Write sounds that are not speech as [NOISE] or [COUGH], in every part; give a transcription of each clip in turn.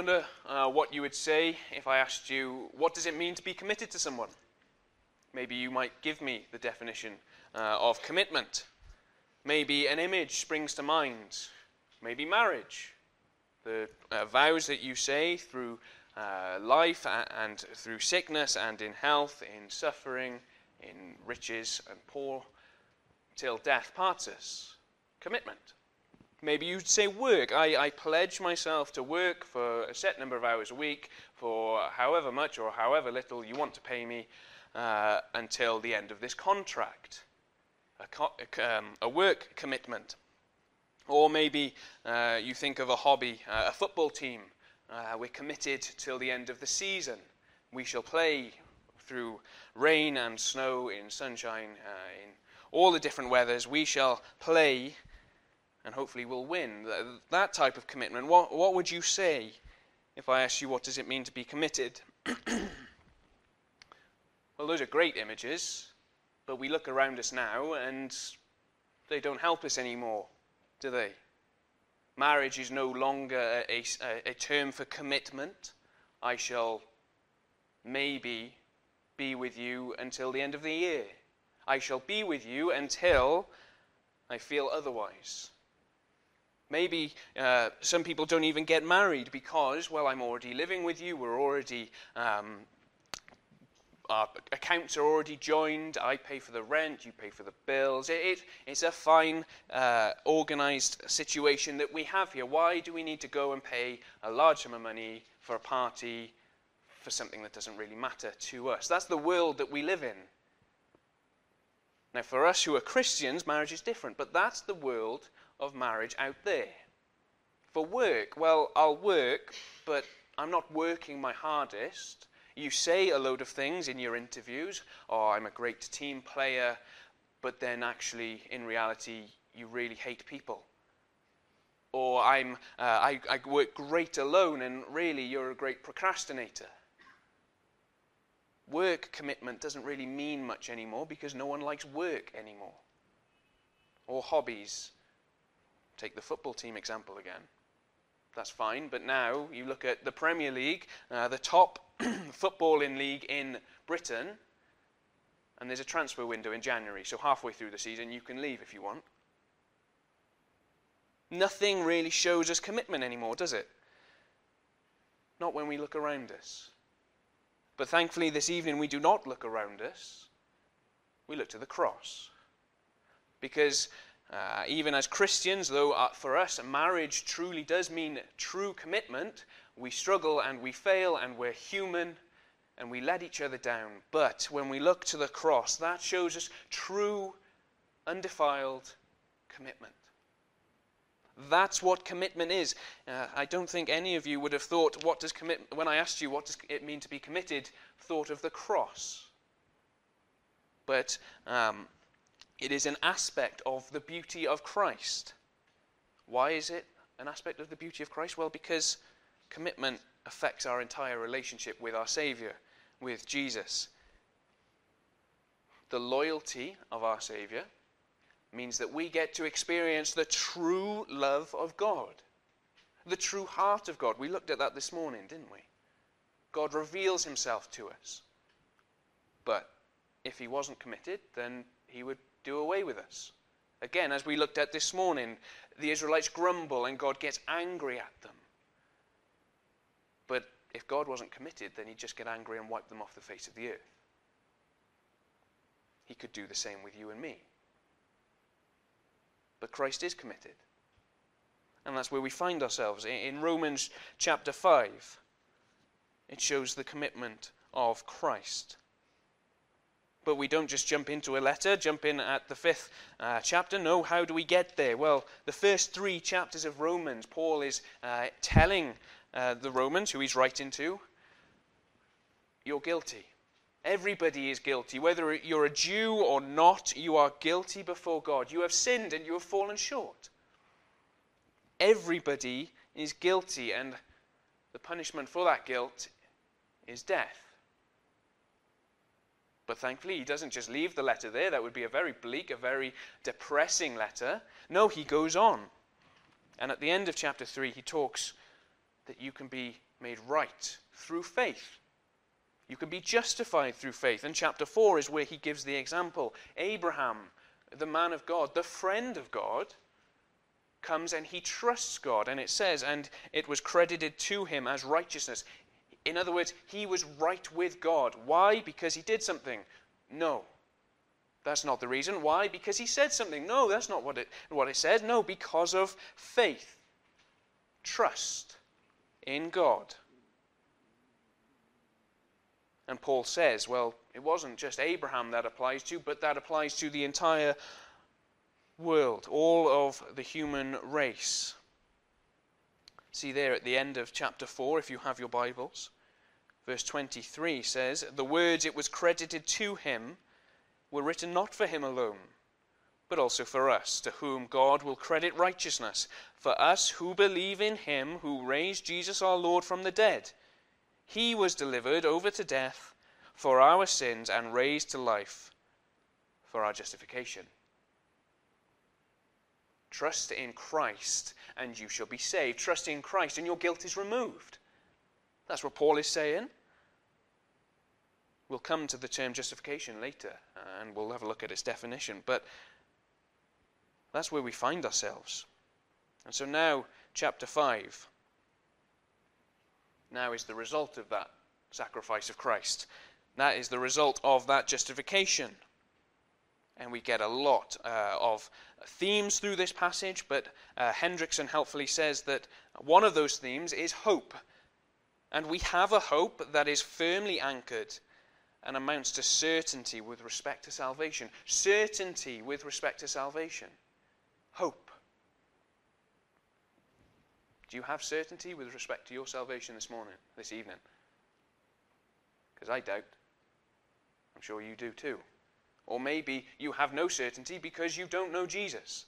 wonder uh, what you would say if I asked you, what does it mean to be committed to someone? Maybe you might give me the definition uh, of commitment. Maybe an image springs to mind. Maybe marriage. The uh, vows that you say through uh, life and through sickness and in health, in suffering, in riches and poor, till death parts us. Commitment. Maybe you'd say work. I, I pledge myself to work for a set number of hours a week for however much or however little you want to pay me uh, until the end of this contract. A, co- um, a work commitment. Or maybe uh, you think of a hobby, uh, a football team. Uh, we're committed till the end of the season. We shall play through rain and snow, in sunshine, uh, in all the different weathers. We shall play and hopefully we'll win. That type of commitment. What, what would you say if I asked you what does it mean to be committed? [CLEARS THROAT] well, those are great images, but we look around us now and they don't help us anymore, do they? Marriage is no longer a, a, a term for commitment. I shall maybe be with you until the end of the year. I shall be with you until I feel otherwise. Maybe uh, some people don't even get married because, well, I'm already living with you, we're already, um, our accounts are already joined, I pay for the rent, you pay for the bills. It, it, it's a fine, uh, organized situation that we have here. Why do we need to go and pay a large sum of money for a party for something that doesn't really matter to us? That's the world that we live in. Now, for us who are Christians, marriage is different, but that's the world of marriage out there. For work, well, I'll work, but I'm not working my hardest. You say a load of things in your interviews, oh, I'm a great team player, but then actually, in reality, you really hate people. Or I'm, uh, I, I work great alone, and really, you're a great procrastinator. Work commitment doesn't really mean much anymore because no one likes work anymore. Or hobbies. Take the football team example again. That's fine, but now you look at the Premier League, uh, the top [CLEARS THROAT] footballing league in Britain, and there's a transfer window in January, so halfway through the season you can leave if you want. Nothing really shows us commitment anymore, does it? Not when we look around us. But thankfully, this evening we do not look around us, we look to the cross. Because uh, even as Christians, though uh, for us marriage truly does mean true commitment, we struggle and we fail and we're human and we let each other down. But when we look to the cross, that shows us true, undefiled commitment. That's what commitment is. Uh, I don't think any of you would have thought, what does commit, when I asked you what does it mean to be committed, thought of the cross. But um, it is an aspect of the beauty of Christ. Why is it an aspect of the beauty of Christ? Well, because commitment affects our entire relationship with our Savior, with Jesus. The loyalty of our Savior means that we get to experience the true love of God, the true heart of God. We looked at that this morning, didn't we? God reveals himself to us. But if he wasn't committed, then he would do away with us. Again, as we looked at this morning, the Israelites grumble and God gets angry at them. But if God wasn't committed, then he'd just get angry and wipe them off the face of the earth. He could do the same with you and me. But Christ is committed. And that's where we find ourselves. In Romans chapter 5, it shows the commitment of Christ. But we don't just jump into a letter, jump in at the fifth uh, chapter. No, how do we get there? Well, the first three chapters of Romans, Paul is uh, telling uh, the Romans, who he's writing to, you're guilty. Everybody is guilty. Whether you're a Jew or not, you are guilty before God. You have sinned and you have fallen short. Everybody is guilty, and the punishment for that guilt is death. But thankfully, he doesn't just leave the letter there. That would be a very bleak, a very depressing letter. No, he goes on. And at the end of chapter 3, he talks that you can be made right through faith. You can be justified through faith. And chapter 4 is where he gives the example. Abraham, the man of God, the friend of God, comes and he trusts God. And it says, and it was credited to him as righteousness. In other words, he was right with God. Why? Because he did something? No. That's not the reason. Why? Because he said something. No, that's not what it, what it says. No, because of faith. Trust in God. And Paul says, well, it wasn't just Abraham that applies to, but that applies to the entire world, all of the human race. See there at the end of chapter 4, if you have your Bibles, verse 23 says, The words it was credited to him were written not for him alone, but also for us, to whom God will credit righteousness, for us who believe in him who raised Jesus our Lord from the dead. He was delivered over to death for our sins and raised to life for our justification. Trust in Christ and you shall be saved. Trust in Christ and your guilt is removed. That's what Paul is saying. We'll come to the term justification later and we'll have a look at its definition. But that's where we find ourselves. And so now, chapter 5. Now is the result of that sacrifice of Christ. That is the result of that justification. And we get a lot uh, of themes through this passage, but uh, Hendriksen helpfully says that one of those themes is hope. And we have a hope that is firmly anchored and amounts to certainty with respect to salvation. Certainty with respect to salvation. Hope. Do you have certainty with respect to your salvation this morning, this evening? Because I doubt. I'm sure you do too. Or maybe you have no certainty because you don't know Jesus.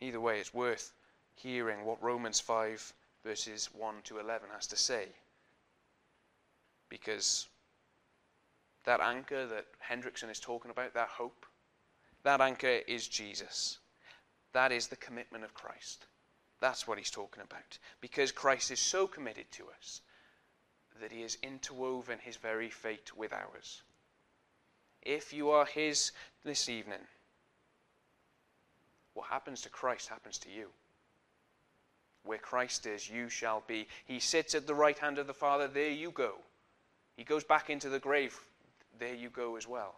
Either way, it's worth hearing what Romans 5, verses 1 to 11 has to say. Because that anchor that Hendriksen is talking about, that hope, that anchor is Jesus. That is the commitment of Christ. That's what he's talking about. Because Christ is so committed to us that he has interwoven his very fate with ours. If you are his this evening, what happens to Christ happens to you. Where Christ is, you shall be. He sits at the right hand of the Father, there you go. He goes back into the grave, there you go as well.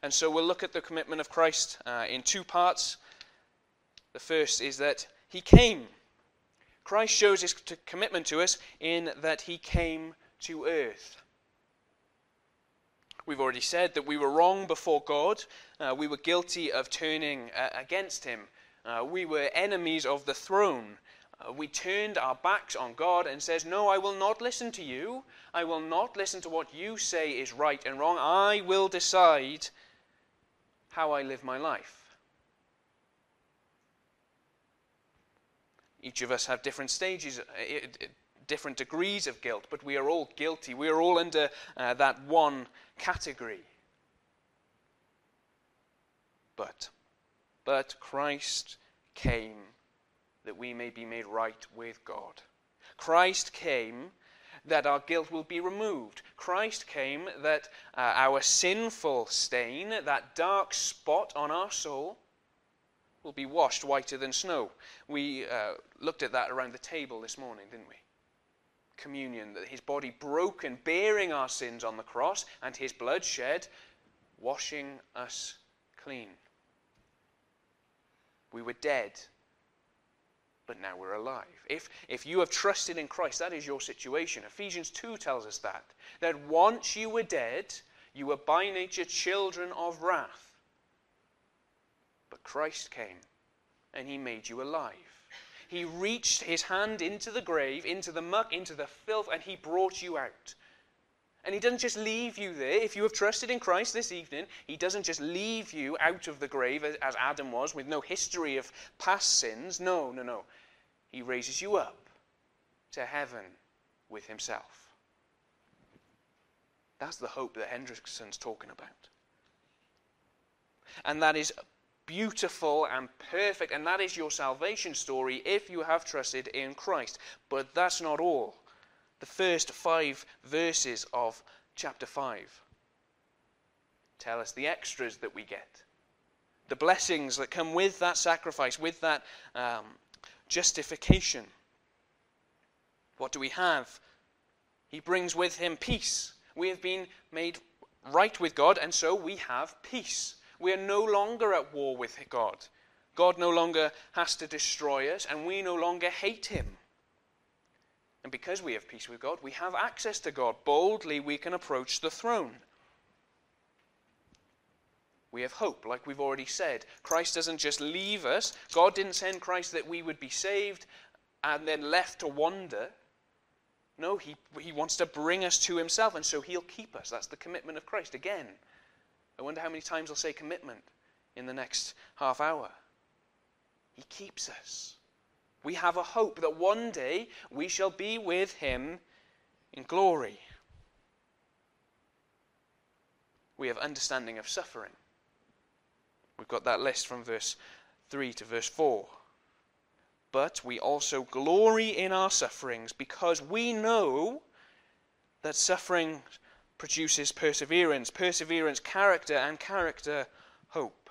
And so we'll look at the commitment of Christ uh, in two parts. The first is that he came. Christ shows his commitment to us in that he came to earth. We've already said that we were wrong before God. Uh, we were guilty of turning uh, against him. Uh, we were enemies of the throne. Uh, we turned our backs on God and says, "No, I will not listen to you. I will not listen to what you say is right and wrong. I will decide how I live my life." Each of us have different stages, uh, different degrees of guilt, but we are all guilty. We are all under uh, that one category. But, but Christ came that we may be made right with God. Christ came that our guilt will be removed. Christ came that uh, our sinful stain, that dark spot on our soul, will be washed whiter than snow. We uh, looked at that around the table this morning, didn't we? Communion, that his body broken, bearing our sins on the cross, and his blood shed, washing us clean. We were dead, but now we're alive. If, if you have trusted in Christ, that is your situation. Ephesians 2 tells us that. That once you were dead, you were by nature children of wrath. But Christ came and he made you alive. He reached his hand into the grave, into the muck, into the filth, and he brought you out. And he doesn't just leave you there. If you have trusted in Christ this evening, he doesn't just leave you out of the grave as Adam was with no history of past sins. No, no, no. He raises you up to heaven with himself. That's the hope that Hendriksen's talking about. And that is beautiful and perfect, and that is your salvation story if you have trusted in Christ. But that's not all. The first five verses of chapter 5 tell us the extras that we get, the blessings that come with that sacrifice, with that um, justification. What do we have? He brings with him peace. We have been made right with God, and so we have peace. We are no longer at war with God. God no longer has to destroy us, and we no longer hate him. And because we have peace with God, we have access to God. Boldly, we can approach the throne. We have hope, like we've already said. Christ doesn't just leave us. God didn't send Christ that we would be saved and then left to wander. No, he, he wants to bring us to himself, and so he'll keep us. That's the commitment of Christ. Again, I wonder how many times I'll say commitment in the next half hour. He keeps us. We have a hope that one day we shall be with him in glory. We have understanding of suffering. We've got that list from verse 3 to verse 4 but we also glory in our sufferings because we know that suffering produces perseverance, perseverance, character, and character, hope.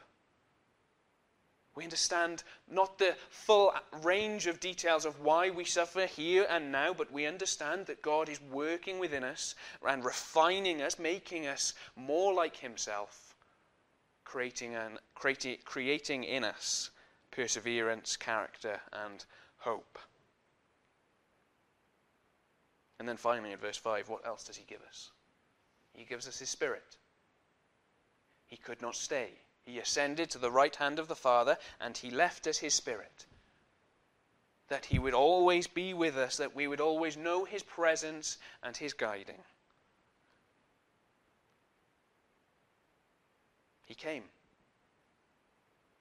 We understand not the full range of details of why we suffer here and now, but we understand that God is working within us and refining us, making us more like Himself, creating, and, creating, creating in us perseverance, character, and hope. And then finally, in verse 5, what else does he give us? He gives us his spirit. He could not stay. He ascended to the right hand of the Father, and he left us his spirit. That he would always be with us, that we would always know his presence and his guiding. He came.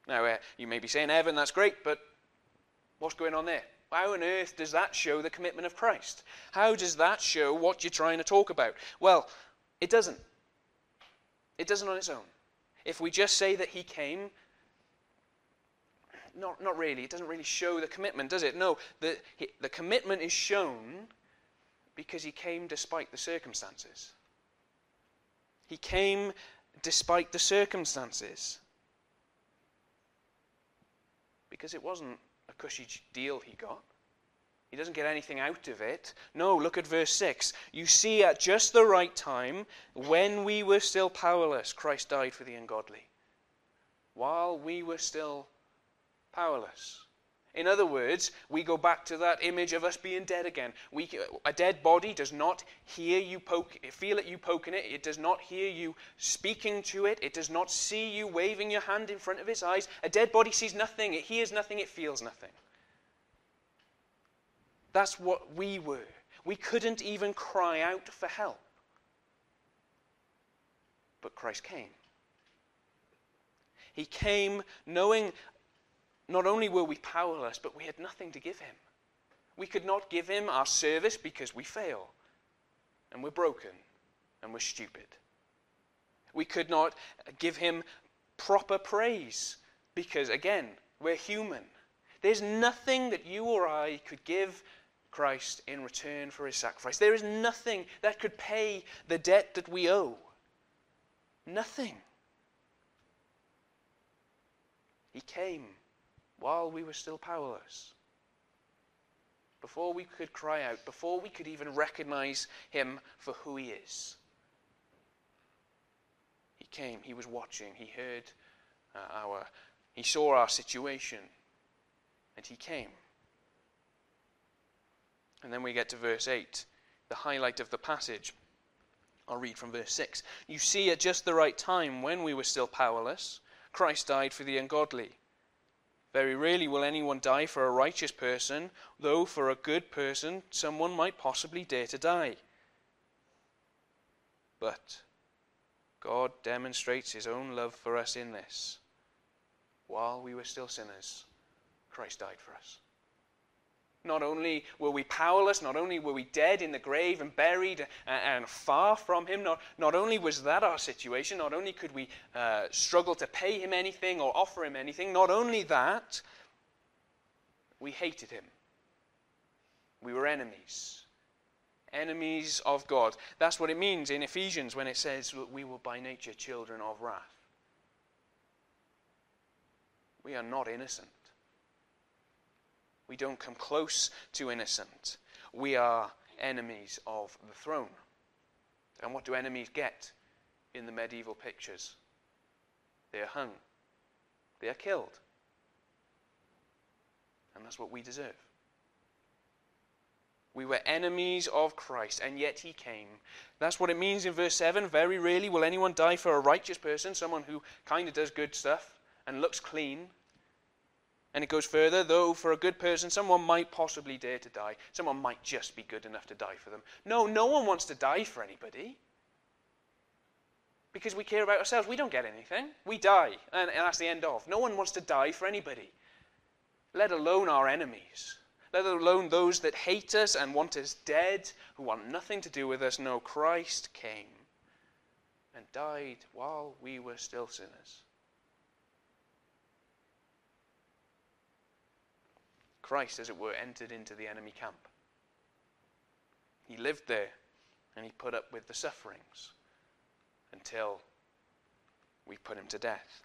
Now, uh, you may be saying, Evan, that's great, but what's going on there? How on earth does that show the commitment of Christ? How does that show what you're trying to talk about? Well, it doesn't. It doesn't on its own. If we just say that he came, not, not really. It doesn't really show the commitment, does it? No, the, the commitment is shown because he came despite the circumstances. He came despite the circumstances because it wasn't a cushy deal he got. He doesn't get anything out of it. No, look at verse 6. You see, at just the right time, when we were still powerless, Christ died for the ungodly. While we were still powerless. In other words, we go back to that image of us being dead again. We, a dead body does not hear you poke, feel it you poking it. It does not hear you speaking to it. It does not see you waving your hand in front of its eyes. A dead body sees nothing. It hears nothing. It feels nothing. That's what we were. We couldn't even cry out for help. But Christ came. He came knowing not only were we powerless, but we had nothing to give him. We could not give him our service because we fail, and we're broken, and we're stupid. We could not give him proper praise because, again, we're human. There's nothing that you or I could give Christ in return for his sacrifice. There is nothing that could pay the debt that we owe. Nothing. He came while we were still powerless. Before we could cry out, before we could even recognize him for who he is. He came, he was watching, he heard uh, our, he saw our situation, and he came. And then we get to verse 8, the highlight of the passage. I'll read from verse 6. You see, at just the right time, when we were still powerless, Christ died for the ungodly. Very rarely will anyone die for a righteous person, though for a good person someone might possibly dare to die. But God demonstrates his own love for us in this. While we were still sinners, Christ died for us. Not only were we powerless, not only were we dead in the grave and buried and, and far from Him, not, not only was that our situation, not only could we uh, struggle to pay Him anything or offer Him anything, not only that, we hated Him. We were enemies. Enemies of God. That's what it means in Ephesians when it says we were by nature children of wrath. We are not innocent. We don't come close to innocent. We are enemies of the throne. And what do enemies get in the medieval pictures? They are hung, they are killed. And that's what we deserve. We were enemies of Christ, and yet he came. That's what it means in verse 7. Very rarely will anyone die for a righteous person, someone who kind of does good stuff and looks clean. And it goes further, though for a good person, someone might possibly dare to die. Someone might just be good enough to die for them. No, no one wants to die for anybody. Because we care about ourselves. We don't get anything. We die, and, and that's the end of. No one wants to die for anybody, let alone our enemies let alone those that hate us and want us dead, who want nothing to do with us. No, Christ came and died while we were still sinners. Christ, as it were, entered into the enemy camp. He lived there and he put up with the sufferings until we put him to death.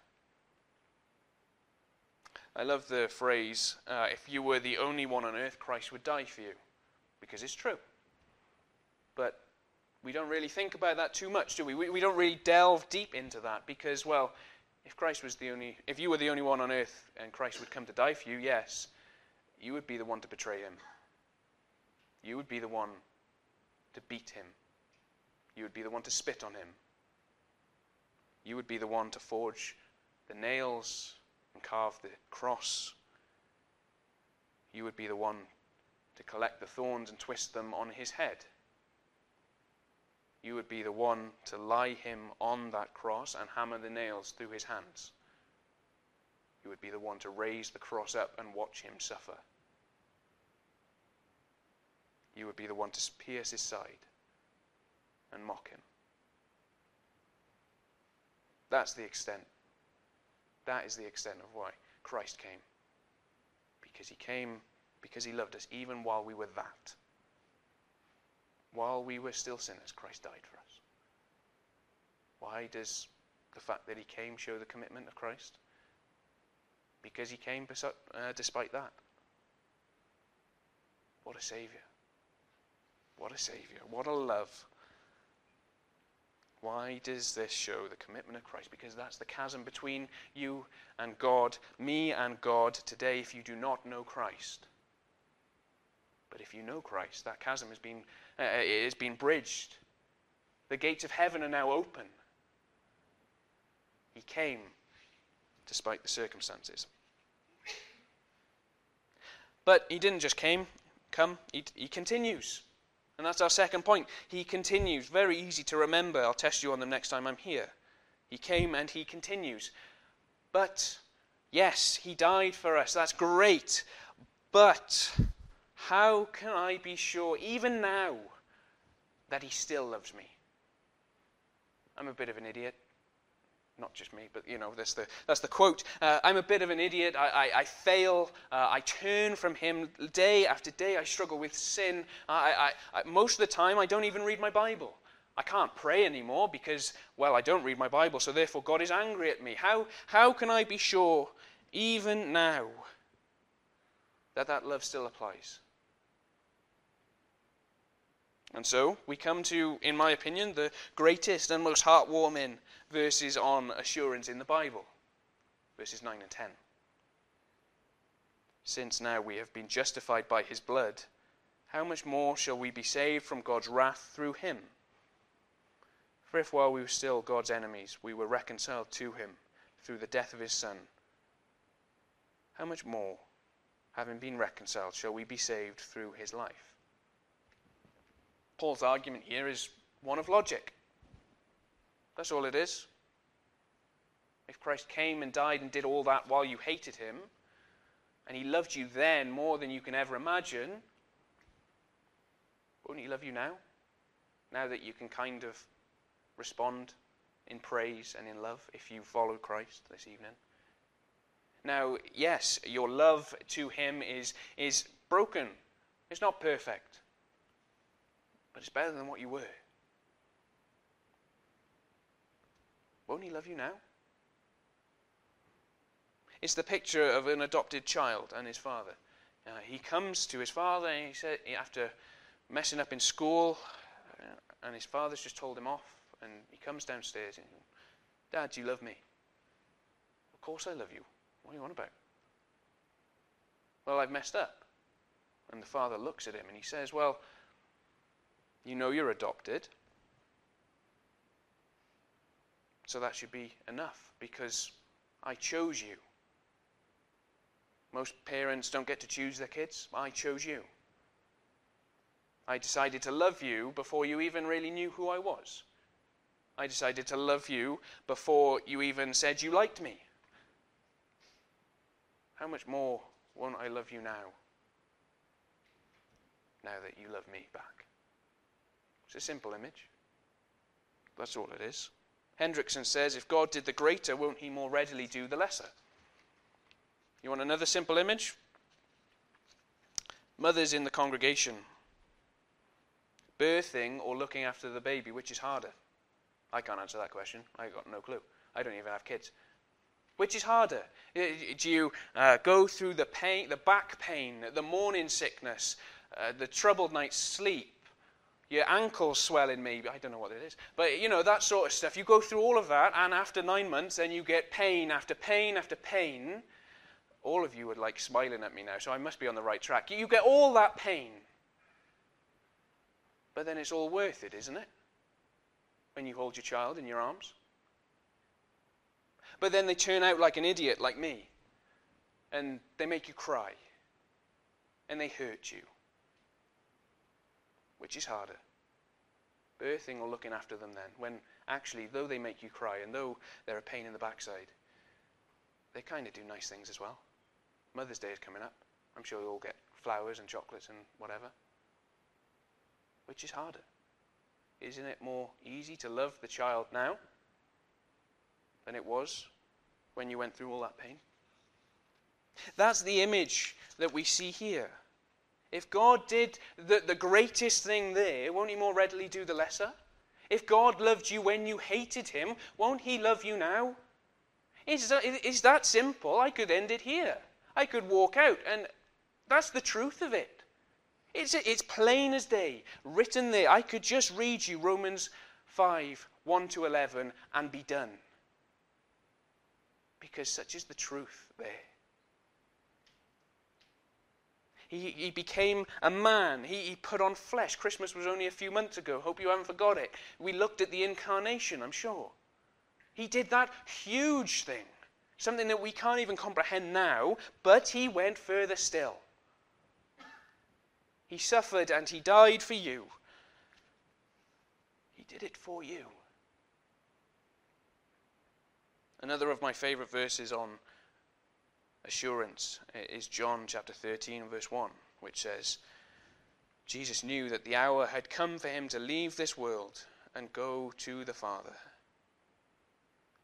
I love the phrase, uh, if you were the only one on earth, Christ would die for you. Because it's true. But we don't really think about that too much, do we? we? We don't really delve deep into that because, well, if Christ was the only, if you were the only one on earth and Christ would come to die for you, yes, you would be the one to betray him. You would be the one to beat him. You would be the one to spit on him. You would be the one to forge the nails and carve the cross, you would be the one to collect the thorns and twist them on his head. You would be the one to lie him on that cross and hammer the nails through his hands. You would be the one to raise the cross up and watch him suffer. You would be the one to pierce his side and mock him. That's the extent that is the extent of why Christ came. Because he came because he loved us even while we were that. While we were still sinners, Christ died for us. Why does the fact that he came show the commitment of Christ? Because he came uh, despite that. What a Savior. What a Savior. What a love. Why does this show the commitment of Christ? Because that's the chasm between you and God, me and God today if you do not know Christ. But if you know Christ, that chasm has been, uh, it has been bridged. The gates of heaven are now open. He came despite the circumstances. But he didn't just came, come, he, he continues. And that's our second point. He continues. Very easy to remember. I'll test you on them next time I'm here. He came and he continues. But, yes, he died for us. That's great. But, how can I be sure, even now, that he still loves me? I'm a bit of an idiot not just me, but you know, that's the, that's the quote. Uh, I'm a bit of an idiot. I, I, I fail. Uh, I turn from him day after day. I struggle with sin. I, I, most of the time, I don't even read my Bible. I can't pray anymore because, well, I don't read my Bible, so therefore God is angry at me. How, how can I be sure, even now, that that love still applies? And so we come to, in my opinion, the greatest and most heartwarming verses on assurance in the Bible verses 9 and 10. Since now we have been justified by his blood, how much more shall we be saved from God's wrath through him? For if while we were still God's enemies, we were reconciled to him through the death of his Son, how much more, having been reconciled, shall we be saved through his life? Paul's argument here is one of logic. That's all it is. If Christ came and died and did all that while you hated him, and He loved you then more than you can ever imagine, won't He love you now? Now that you can kind of respond in praise and in love if you follow Christ this evening. Now, yes, your love to Him is, is broken. It's not perfect. But it's better than what you were. Won't He love you now? It's the picture of an adopted child and his father. Uh, he comes to his father and he said, after messing up in school, uh, and his father's just told him off, and he comes downstairs and, Dad, do you love me? Of course I love you. What are you on about? Well, I've messed up. And the father looks at him and he says, Well, you know you're adopted. So that should be enough because I chose you. Most parents don't get to choose their kids. I chose you. I decided to love you before you even really knew who I was. I decided to love you before you even said you liked me. How much more won't I love you now? Now that you love me back. It's a simple image. That's all it is. Hendriksen says if God did the greater, won't he more readily do the lesser? You want another simple image? Mothers in the congregation. Birthing or looking after the baby, which is harder? I can't answer that question. I've got no clue. I don't even have kids. Which is harder? Do you uh, go through the pain, the back pain, the morning sickness, uh, the troubled night's sleep, your ankles swelling maybe, I don't know what it is, but you know, that sort of stuff. You go through all of that, and after nine months, then you get pain after pain after pain. All of you are like smiling at me now, so I must be on the right track. You get all that pain. But then it's all worth it, isn't it? When you hold your child in your arms. But then they turn out like an idiot, like me. And they make you cry. And they hurt you. Which is harder? Birthing or looking after them then, when actually, though they make you cry and though they're a pain in the backside, they kind of do nice things as well. Mother's Day is coming up. I'm sure you all get flowers and chocolates and whatever. Which is harder? Isn't it more easy to love the child now than it was when you went through all that pain? That's the image that we see here. If God did the, the greatest thing there, won't He more readily do the lesser? If God loved you when you hated Him, won't He love you now? It's, it's that simple. I could end it here. I could walk out, and that's the truth of it. It's, it's plain as day, written there. I could just read you Romans 5 1 to 11 and be done. Because such is the truth there. He, he became a man. He, he put on flesh. Christmas was only a few months ago. Hope you haven't forgot it. We looked at the incarnation, I'm sure. He did that huge thing, something that we can't even comprehend now, but he went further still. He suffered and he died for you. He did it for you. Another of my favorite verses on assurance is John chapter 13, verse 1, which says, Jesus knew that the hour had come for him to leave this world and go to the Father.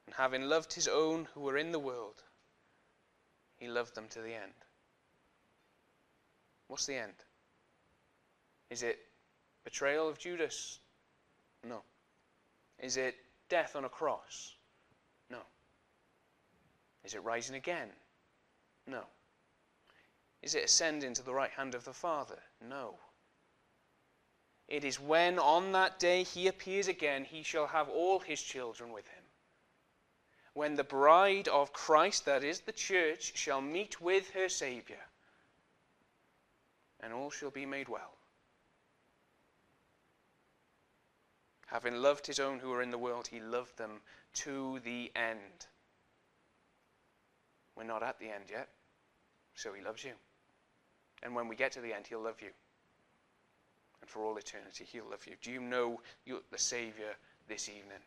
And having loved his own who were in the world, he loved them to the end. What's the end? Is it betrayal of Judas? No. Is it death on a cross? No. Is it rising again? No. Is it ascending to the right hand of the Father? No. It is when on that day he appears again, he shall have all his children with him. When the bride of Christ, that is the church, shall meet with her Saviour, and all shall be made well. Having loved his own who are in the world, he loved them to the end. We're not at the end yet, so he loves you. And when we get to the end, he'll love you. And for all eternity, he'll love you. Do you know you're the Savior this evening?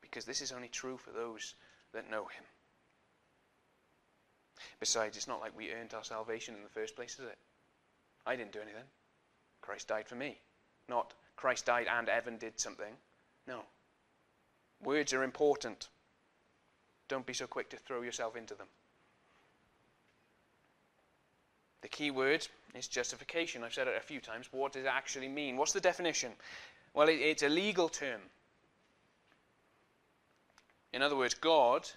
Because this is only true for those that know him. Besides, it's not like we earned our salvation in the first place, is it? I didn't do anything. Christ died for me. Not Christ died and Evan did something. No. Words are important. Don't be so quick to throw yourself into them. The key word is justification. I've said it a few times. What does it actually mean? What's the definition? Well, it, it's a legal term. In other words, God,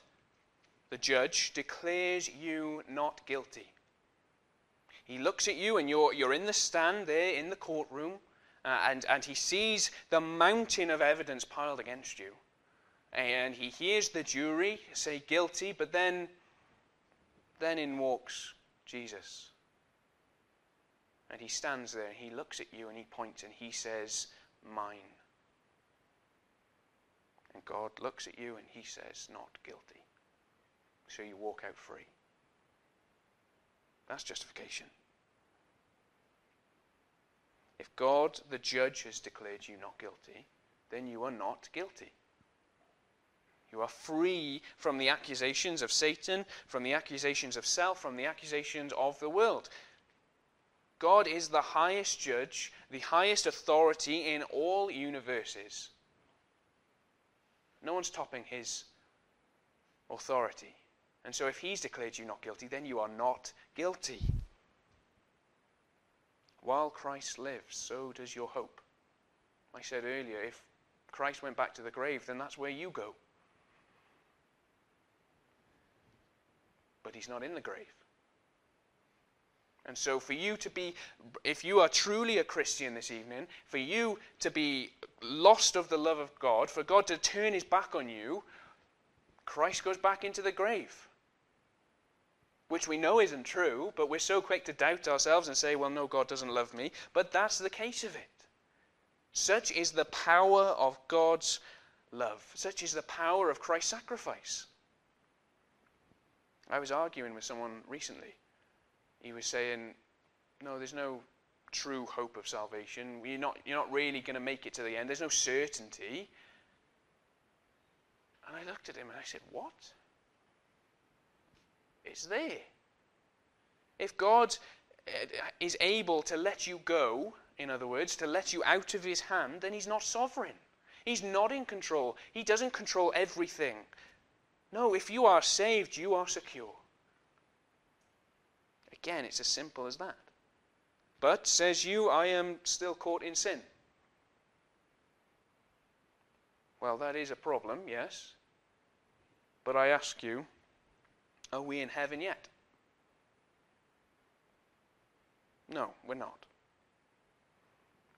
the judge, declares you not guilty. He looks at you and you're, you're in the stand there in the courtroom, uh, and, and he sees the mountain of evidence piled against you. And he hears the jury say guilty, but then, then in walks Jesus. And he stands there and he looks at you and he points and he says, Mine. And God looks at you and he says, Not guilty. So you walk out free. That's justification. If God, the judge, has declared you not guilty, then you are not guilty. You are free from the accusations of Satan, from the accusations of self, from the accusations of the world. God is the highest judge, the highest authority in all universes. No one's topping his authority. And so if he's declared you not guilty, then you are not guilty. While Christ lives, so does your hope. I said earlier, if Christ went back to the grave, then that's where you go. But he's not in the grave. And so, for you to be, if you are truly a Christian this evening, for you to be lost of the love of God, for God to turn his back on you, Christ goes back into the grave. Which we know isn't true, but we're so quick to doubt ourselves and say, well, no, God doesn't love me. But that's the case of it. Such is the power of God's love. Such is the power of Christ's sacrifice. I was arguing with someone recently he was saying, no, there's no true hope of salvation. You're not, you're not really going to make it to the end. There's no certainty. And I looked at him and I said, What? It's there. If God uh, is able to let you go, in other words, to let you out of his hand, then he's not sovereign. He's not in control. He doesn't control everything. No, if you are saved, you are secure. Again, it's as simple as that. But, says you, I am still caught in sin. Well, that is a problem, yes. But I ask you, are we in heaven yet? No, we're not.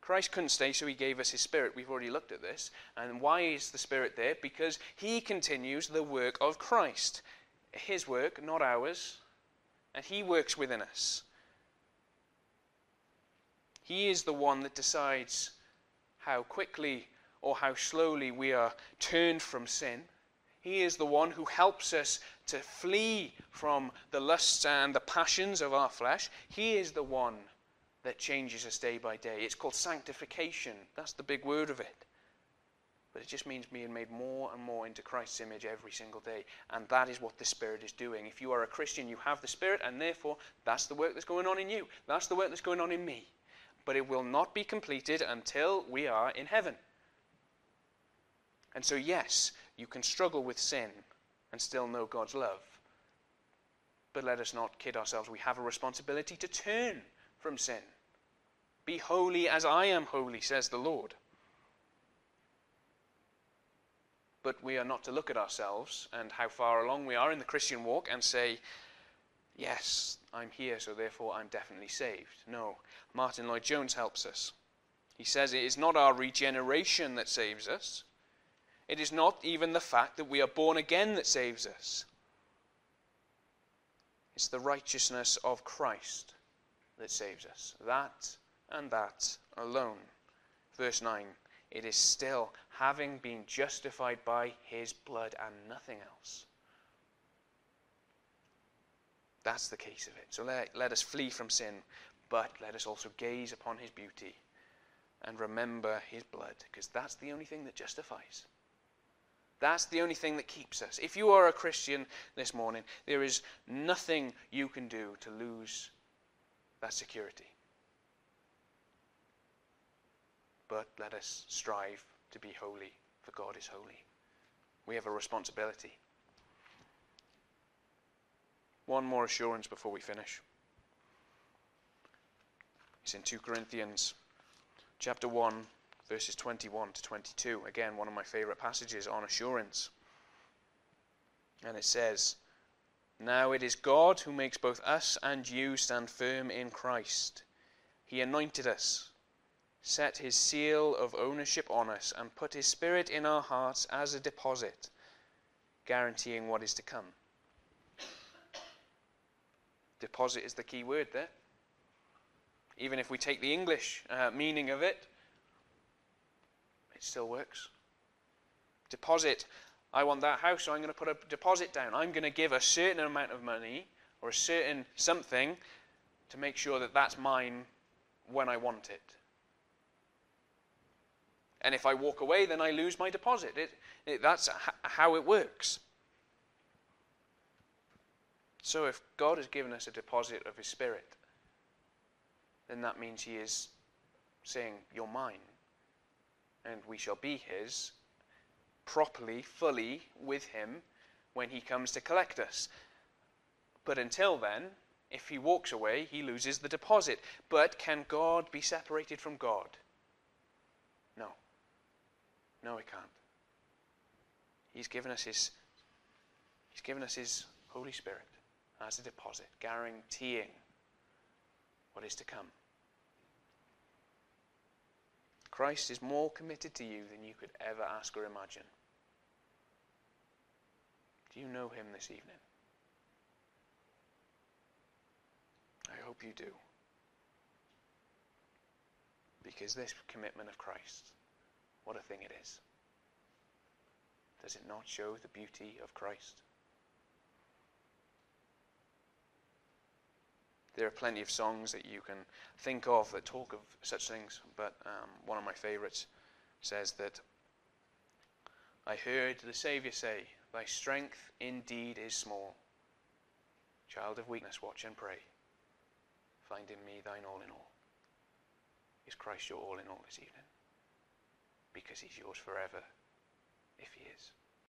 Christ couldn't stay, so he gave us his Spirit. We've already looked at this. And why is the Spirit there? Because he continues the work of Christ. His work, not ours and He works within us. He is the one that decides how quickly or how slowly we are turned from sin. He is the one who helps us to flee from the lusts and the passions of our flesh. He is the one that changes us day by day. It's called sanctification. That's the big word of it. But it just means being made more and more into Christ's image every single day. And that is what the Spirit is doing. If you are a Christian, you have the Spirit, and therefore that's the work that's going on in you. That's the work that's going on in me. But it will not be completed until we are in heaven. And so, yes, you can struggle with sin and still know God's love. But let us not kid ourselves. We have a responsibility to turn from sin. Be holy as I am holy, says the Lord. But we are not to look at ourselves and how far along we are in the Christian walk and say, yes, I'm here, so therefore I'm definitely saved. No. Martyn Lloyd-Jones helps us. He says it is not our regeneration that saves us. It is not even the fact that we are born again that saves us. It's the righteousness of Christ that saves us. That and that alone. Verse 9 it is still having been justified by his blood and nothing else. That's the case of it. So let, let us flee from sin, but let us also gaze upon his beauty and remember his blood, because that's the only thing that justifies. That's the only thing that keeps us. If you are a Christian this morning, there is nothing you can do to lose that security. But let us strive to be holy, for God is holy. We have a responsibility. One more assurance before we finish. It's in 2 Corinthians chapter 1 verses 21 to 22. Again, one of my favorite passages on assurance. And it says, Now it is God who makes both us and you stand firm in Christ. He anointed us, set his seal of ownership on us, and put his spirit in our hearts as a deposit, guaranteeing what is to come. Deposit is the key word there. Even if we take the English uh, meaning of it, it still works. Deposit. I want that house, so I'm going to put a deposit down. I'm going to give a certain amount of money or a certain something to make sure that that's mine when I want it. And if I walk away, then I lose my deposit. It, it, that's how it works. So if God has given us a deposit of His Spirit, then that means He is saying, You're mine and we shall be his properly, fully with him when he comes to collect us. But until then, if he walks away, he loses the deposit. But can God be separated from God? No. No, he can't. He's given us his He's given us his Holy Spirit as a deposit, guaranteeing what is to come. Christ is more committed to you than you could ever ask or imagine. Do you know him this evening? I hope you do. Because this commitment of Christ, what a thing it is. Does it not show the beauty of Christ? There are plenty of songs that you can think of that talk of such things, but um, one of my favorites says that I heard the Saviour say, Thy strength indeed is small. Child of weakness, watch and pray. Find in me thine all in all. Is Christ your all in all this evening? Because he's yours forever, if he is.